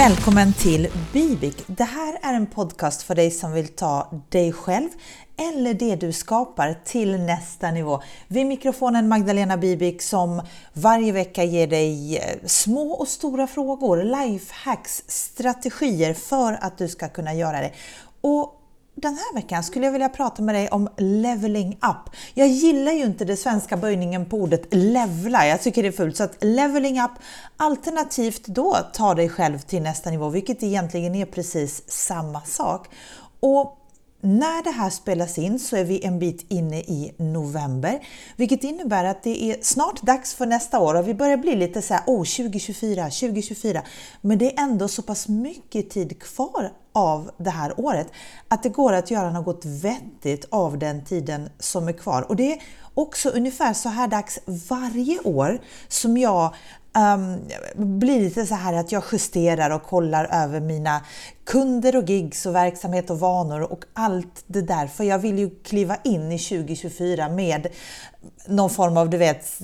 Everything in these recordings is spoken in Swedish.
Välkommen till Bibik. Det här är en podcast för dig som vill ta dig själv eller det du skapar till nästa nivå. Vid mikrofonen Magdalena Bibik som varje vecka ger dig eh, små och stora frågor, lifehacks, strategier för att du ska kunna göra det. Och den här veckan skulle jag vilja prata med dig om leveling up. Jag gillar ju inte den svenska böjningen på ordet levla, jag tycker det är fult. Så att leveling up, alternativt då ta dig själv till nästa nivå, vilket egentligen är precis samma sak. Och när det här spelas in så är vi en bit inne i november, vilket innebär att det är snart dags för nästa år och vi börjar bli lite så här, oh 2024, 2024. Men det är ändå så pass mycket tid kvar av det här året att det går att göra något vettigt av den tiden som är kvar. Och det är också ungefär så här dags varje år som jag um, blir lite så här att jag justerar och kollar över mina kunder och gigs och verksamhet och vanor och allt det där. För jag vill ju kliva in i 2024 med någon form av, du vet,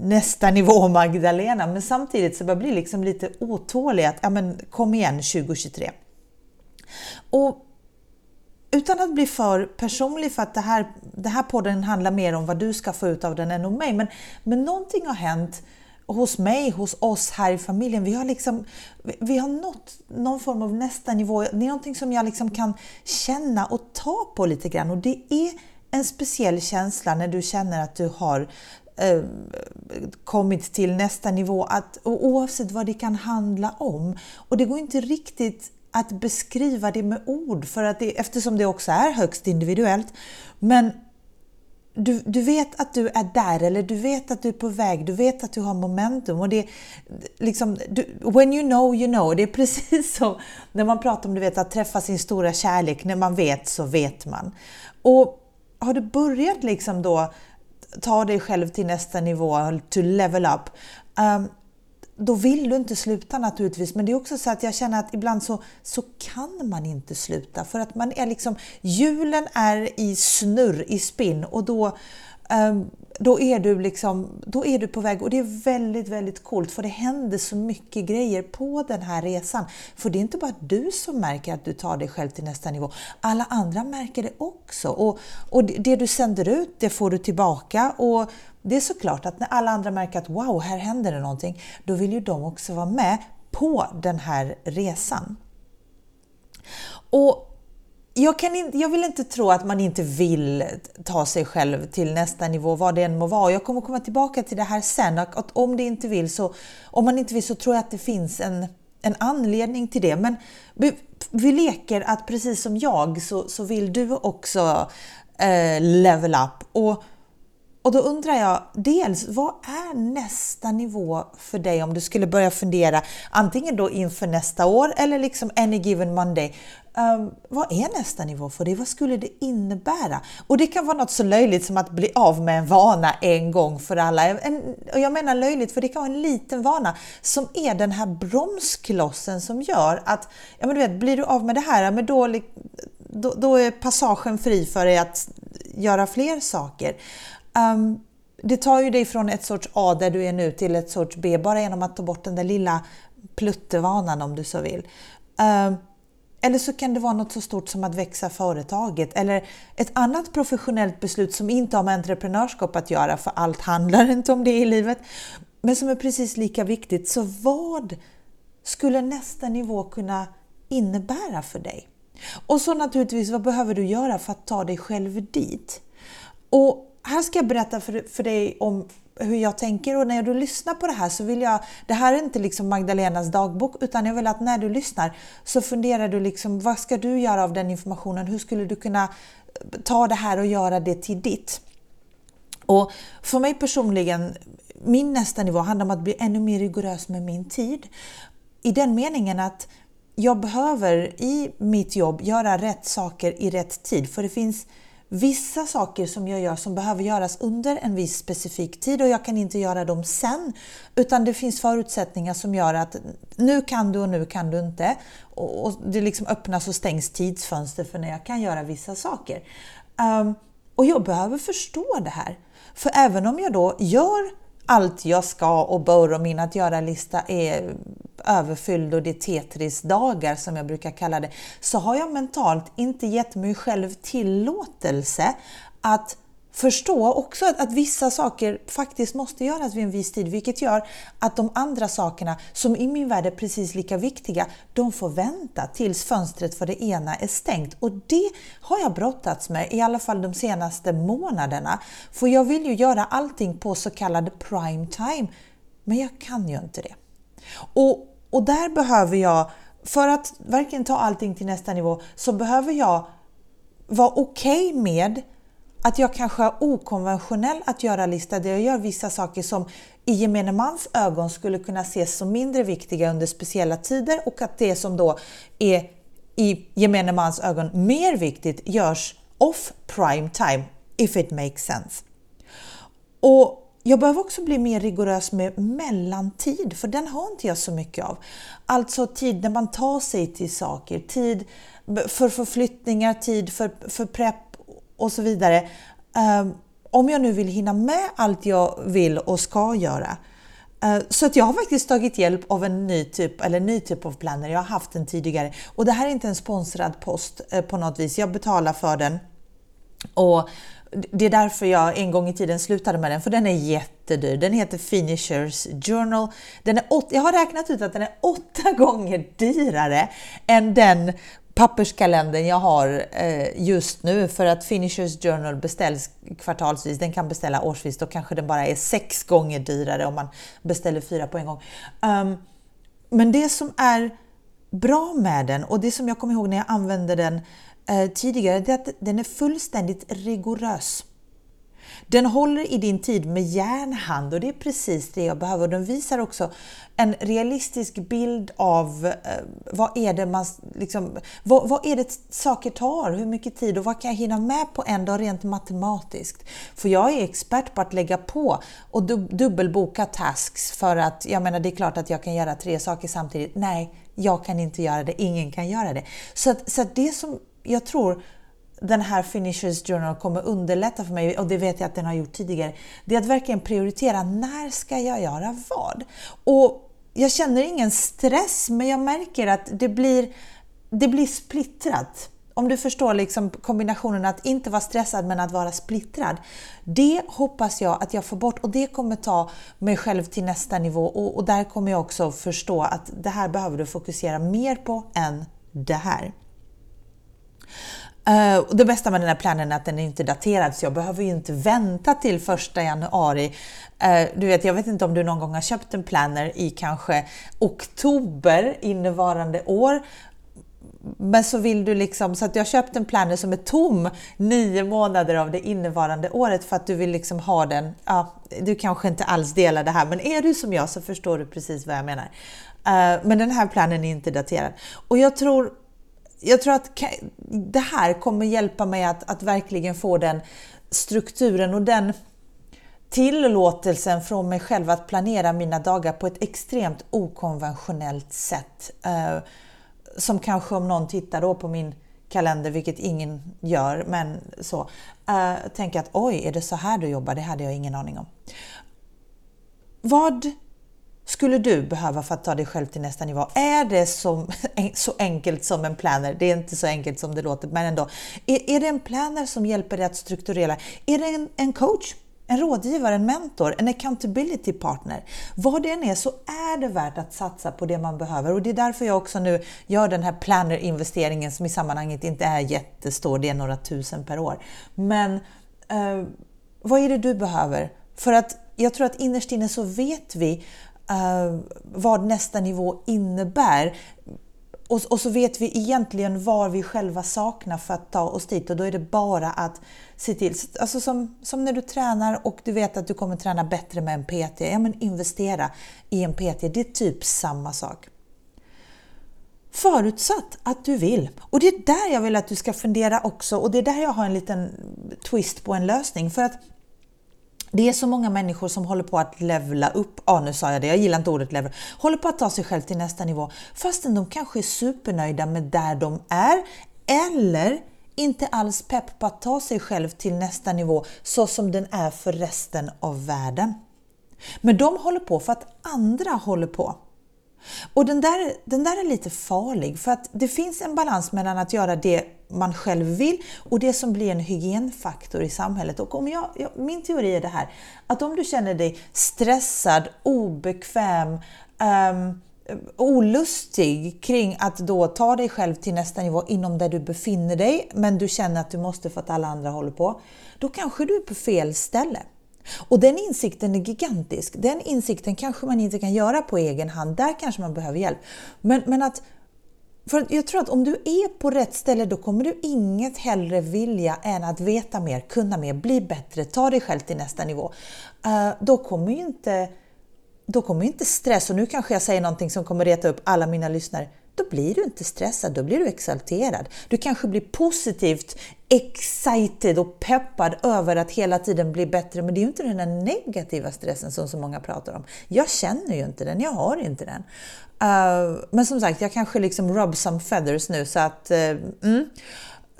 nästa nivå Magdalena. Men samtidigt så börjar jag bli liksom lite otålig att, ja men kom igen 2023. Och utan att bli för personlig, för att det här, det här podden handlar mer om vad du ska få ut av den än om mig. Men, men någonting har hänt hos mig, hos oss här i familjen. Vi har, liksom, vi har nått någon form av nästa nivå. Det är någonting som jag liksom kan känna och ta på lite grann. Och det är en speciell känsla när du känner att du har eh, kommit till nästa nivå, att, oavsett vad det kan handla om. Och det går inte riktigt att beskriva det med ord för att det, eftersom det också är högst individuellt. Men du, du vet att du är där eller du vet att du är på väg, du vet att du har momentum. Och det liksom, du, when you know, you know. Det är precis som när man pratar om du vet, att träffa sin stora kärlek. När man vet så vet man. Och har du börjat liksom då ta dig själv till nästa nivå, to level up. Um, då vill du inte sluta naturligtvis, men det är också så att jag känner att ibland så, så kan man inte sluta för att man är liksom, hjulen är i snurr, i spinn och då, um, då, är du liksom, då är du på väg och det är väldigt, väldigt coolt för det händer så mycket grejer på den här resan. För det är inte bara du som märker att du tar dig själv till nästa nivå, alla andra märker det också. Och, och det du sänder ut, det får du tillbaka och det är såklart att när alla andra märker att wow, här händer det någonting, då vill ju de också vara med på den här resan. Och jag, kan in, jag vill inte tro att man inte vill ta sig själv till nästa nivå, vad det än må vara. Jag kommer komma tillbaka till det här sen. Att om, det inte vill så, om man inte vill så tror jag att det finns en, en anledning till det. Men vi, vi leker att precis som jag så, så vill du också eh, level up. Och och då undrar jag dels, vad är nästa nivå för dig om du skulle börja fundera antingen då inför nästa år eller liksom any given Monday. Um, vad är nästa nivå för dig? Vad skulle det innebära? Och det kan vara något så löjligt som att bli av med en vana en gång för alla. En, och jag menar löjligt för det kan vara en liten vana som är den här bromsklossen som gör att, ja men du vet, blir du av med det här, men då, då, då är passagen fri för dig att göra fler saker. Um, det tar ju dig från ett sorts A där du är nu till ett sorts B bara genom att ta bort den där lilla pluttevanan om du så vill. Um, eller så kan det vara något så stort som att växa företaget eller ett annat professionellt beslut som inte har med entreprenörskap att göra, för allt handlar inte om det i livet, men som är precis lika viktigt. Så vad skulle nästa nivå kunna innebära för dig? Och så naturligtvis, vad behöver du göra för att ta dig själv dit? Och här ska jag berätta för, för dig om hur jag tänker och när du lyssnar på det här så vill jag, det här är inte liksom Magdalenas dagbok utan jag vill att när du lyssnar så funderar du liksom vad ska du göra av den informationen? Hur skulle du kunna eh, ta det här och göra det till ditt? Och för mig personligen, min nästa nivå handlar om att bli ännu mer rigorös med min tid. I den meningen att jag behöver i mitt jobb göra rätt saker i rätt tid för det finns vissa saker som jag gör som behöver göras under en viss specifik tid och jag kan inte göra dem sen. Utan det finns förutsättningar som gör att nu kan du och nu kan du inte. Och det liksom öppnas och stängs tidsfönster för när jag kan göra vissa saker. Um, och jag behöver förstå det här. För även om jag då gör allt jag ska och bör och min att göra-lista är överfylld och det är Tetris-dagar som jag brukar kalla det, så har jag mentalt inte gett mig själv tillåtelse att förstå också att, att, vissa saker faktiskt måste göras vid en viss tid, vilket gör att de andra sakerna som i min värld är precis lika viktiga, de får vänta tills fönstret för det ena är stängt. Och det har jag brottats med i alla fall de senaste månaderna. För jag vill ju göra allting på så kallad prime time, men jag kan ju inte det. Och, och där behöver jag, för att verkligen ta allting till nästa nivå, så behöver jag vara okej okay med att jag kanske är okonventionell att göra lista där jag gör vissa saker som i gemene mans ögon skulle kunna ses som mindre viktiga under speciella tider och att det som då är i gemene mans ögon mer viktigt görs off prime time, if it makes sense. Och jag behöver också bli mer rigorös med mellantid, för den har inte jag så mycket av. Alltså tid när man tar sig till saker, tid för förflyttningar, tid för, för prepp och så vidare. Ehm, om jag nu vill hinna med allt jag vill och ska göra. Ehm, så att jag har faktiskt tagit hjälp av en ny typ, eller ny typ av planner. Jag har haft den tidigare och det här är inte en sponsrad post eh, på något vis. Jag betalar för den och det är därför jag en gång i tiden slutade med den, för den är jättedyr. Den heter Finishers Journal. Den är åt, jag har räknat ut att den är åtta gånger dyrare än den papperskalendern jag har eh, just nu för att Finishers Journal beställs kvartalsvis. Den kan beställa årsvis, då kanske den bara är sex gånger dyrare om man beställer fyra på en gång. Um, men det som är bra med den och det som jag kommer ihåg när jag använde den eh, tidigare, det är att den är fullständigt rigorös. Den håller i din tid med järnhand och det är precis det jag behöver. Den visar också en realistisk bild av eh, vad är det man liksom, vad, vad, är det saker tar, hur mycket tid och vad kan jag hinna med på en dag rent matematiskt? För jag är expert på att lägga på och dub dubbelboka tasks för att jag menar det är klart att jag kan göra tre saker samtidigt. Nej, jag kan inte göra det, ingen kan göra det. Så, att, så att det som jag tror den här Finishers Journal kommer underlätta för mig, och det vet jag att den har gjort tidigare, det är att verkligen prioritera när ska jag göra vad? Och jag känner ingen stress, men jag märker att det blir, det blir splittrat. Om du förstår liksom kombinationen att inte vara stressad men att vara splittrad. Det hoppas jag att jag får bort och det kommer ta mig själv till nästa nivå och, och där kommer jag också förstå att det här behöver du fokusera mer på än det här. Uh, och det bästa med den här planen är att den är inte daterad så jag behöver ju inte vänta till första januari. Uh, du vet, jag vet inte om du någon gång har köpt en planner i kanske oktober innevarande år. Men så vill du liksom, så att jag har köpt en planner som är tom nio månader av det innevarande året för att du vill liksom ha den. Ja, du kanske inte alls delar det här, men är du som jag så förstår du precis vad jag menar. Uh, men den här planen är inte daterad. Och jag tror jag tror att det här kommer hjälpa mig att, att verkligen få den strukturen och den tillåtelsen från mig själv att planera mina dagar på ett extremt okonventionellt sätt. Eh, som kanske om någon tittar då på min kalender, vilket ingen gör, men så, eh, tänker att oj, är det så här du jobbar? Det hade jag ingen aning om. Vad skulle du behöva för att ta dig själv till nästa nivå? Är det som, så enkelt som en planner? Det är inte så enkelt som det låter, men ändå. Är, är det en planner som hjälper dig att strukturera? Är det en, en coach? En rådgivare, en mentor, en accountability partner. Vad det än är så är det värt att satsa på det man behöver och det är därför jag också nu gör den här planner-investeringen som i sammanhanget inte är jättestor, det är några tusen per år. Men eh, vad är det du behöver? För att jag tror att innerst inne så vet vi uh, vad nästa nivå innebär. Och, och, så vet vi egentligen var vi själva saknar för att ta oss dit och då är det bara att se till, alltså som, som när du tränar och du vet att du kommer träna bättre med en PT, ja men investera i en PT, det är typ samma sak. Förutsatt att du vill. Och det är där jag vill att du ska fundera också och det är där jag har en liten twist på en lösning. För att det är så många människor som håller på att levla upp, ja nu sa jag det, jag gillar inte ordet levla, håller på att ta sig själv till nästa nivå fastän de kanske är supernöjda med där de är eller inte alls pepp på att ta sig själv till nästa nivå så som den är för resten av världen. Men de håller på för att andra håller på. Och den där, den där är lite farlig för att det finns en balans mellan att göra det man själv vill och det som blir en hygienfaktor i samhället. Och om jag, jag, min teori är det här, att om du känner dig stressad, obekväm, um, olustig kring att då ta dig själv till nästa nivå inom där du befinner dig, men du känner att du måste för att alla andra håller på, då kanske du är på fel ställe. Och den insikten är gigantisk. Den insikten kanske man inte kan göra på egen hand. Där kanske man behöver hjälp. Men, men att för jag tror att om du är på rätt ställe då kommer du inget hellre vilja än att veta mer, kunna mer, bli bättre, ta dig själv till nästa nivå. Uh, då kommer ju inte, då kommer inte stress, och nu kanske jag säger någonting som kommer reta upp alla mina lyssnare, då blir du inte stressad, då blir du exalterad. Du kanske blir positivt excited och peppad över att hela tiden bli bättre, men det är ju inte den där negativa stressen som så många pratar om. Jag känner ju inte den, jag har inte den. Uh, men som sagt, jag kanske liksom rub some feathers nu så att uh, mm,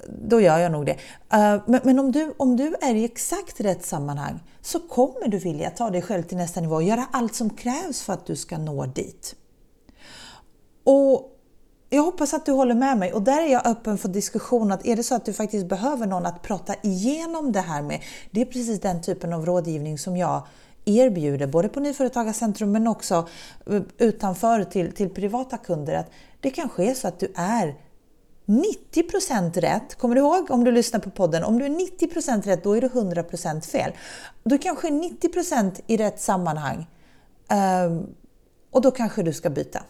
då gör jag nog det. Uh, men, men om, du, om du är i exakt rätt sammanhang så kommer du vilja ta dig själv till nästa nivå och göra allt som krävs för att du ska nå dit. Och jag hoppas att du håller med mig och där är jag öppen för diskussion att är det så att du faktiskt behöver någon att prata igenom det här med, det är precis den typen av rådgivning som jag erbjuder, både på Nyföretagarcentrum men också eh, utanför till, till privata kunder. Att det kanske är så att du är 90% rätt. Kommer du ihåg om du lyssnar på podden? Om du är 90% rätt, då är du 100% fel. Du kanske är 90% i rätt sammanhang ehm, och då kanske du ska byta.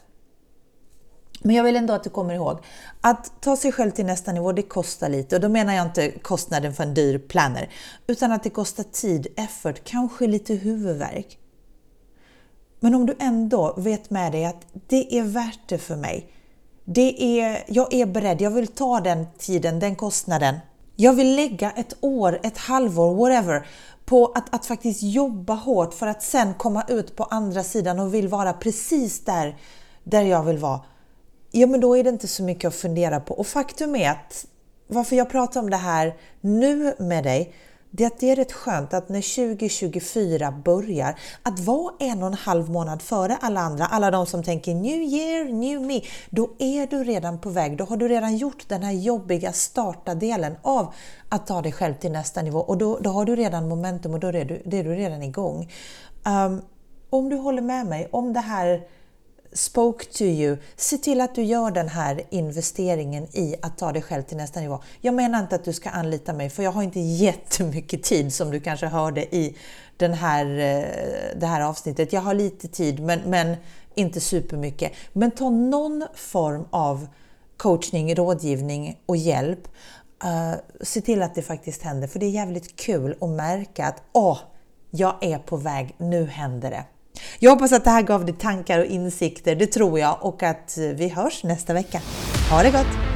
Men jag vill ändå att du kommer ihåg att ta sig själv till nästa nivå, det kostar lite. Och då menar jag inte kostnaden för en dyr planner, utan att det kostar tid, effort, kanske lite huvudvärk. Men om du ändå vet med dig att det är värt det för mig. Det är, jag är beredd, jag vill ta den tiden, den kostnaden. Jag vill lägga ett år, ett halvår, whatever, på att, att faktiskt jobba hårt för att sen komma ut på andra sidan och vill vara precis där, där jag vill vara ja men då är det inte så mycket att fundera på. Och faktum är att varför jag pratar om det här nu med dig, det är att det är rätt skönt att när 2024 börjar, att vara en och en halv månad före alla andra, alla de som tänker New year, new me, då är du redan på väg. Då har du redan gjort den här jobbiga starta-delen av att ta dig själv till nästa nivå och då, då har du redan momentum och då är du, är du redan igång. Um, om du håller med mig om det här spoke to you, se till att du gör den här investeringen i att ta dig själv till nästa nivå. Jag menar inte att du ska anlita mig, för jag har inte jättemycket tid som du kanske hörde i den här, eh, det här avsnittet. Jag har lite tid, men, men inte supermycket. Men ta någon form av coachning, rådgivning och hjälp. Uh, se till att det faktiskt händer, för det är jävligt kul att märka att åh, jag är på väg, nu händer det. Jag hoppas att det här gav dig tankar och insikter, det tror jag, och att eh, vi hörs nästa vecka. Ha det gott!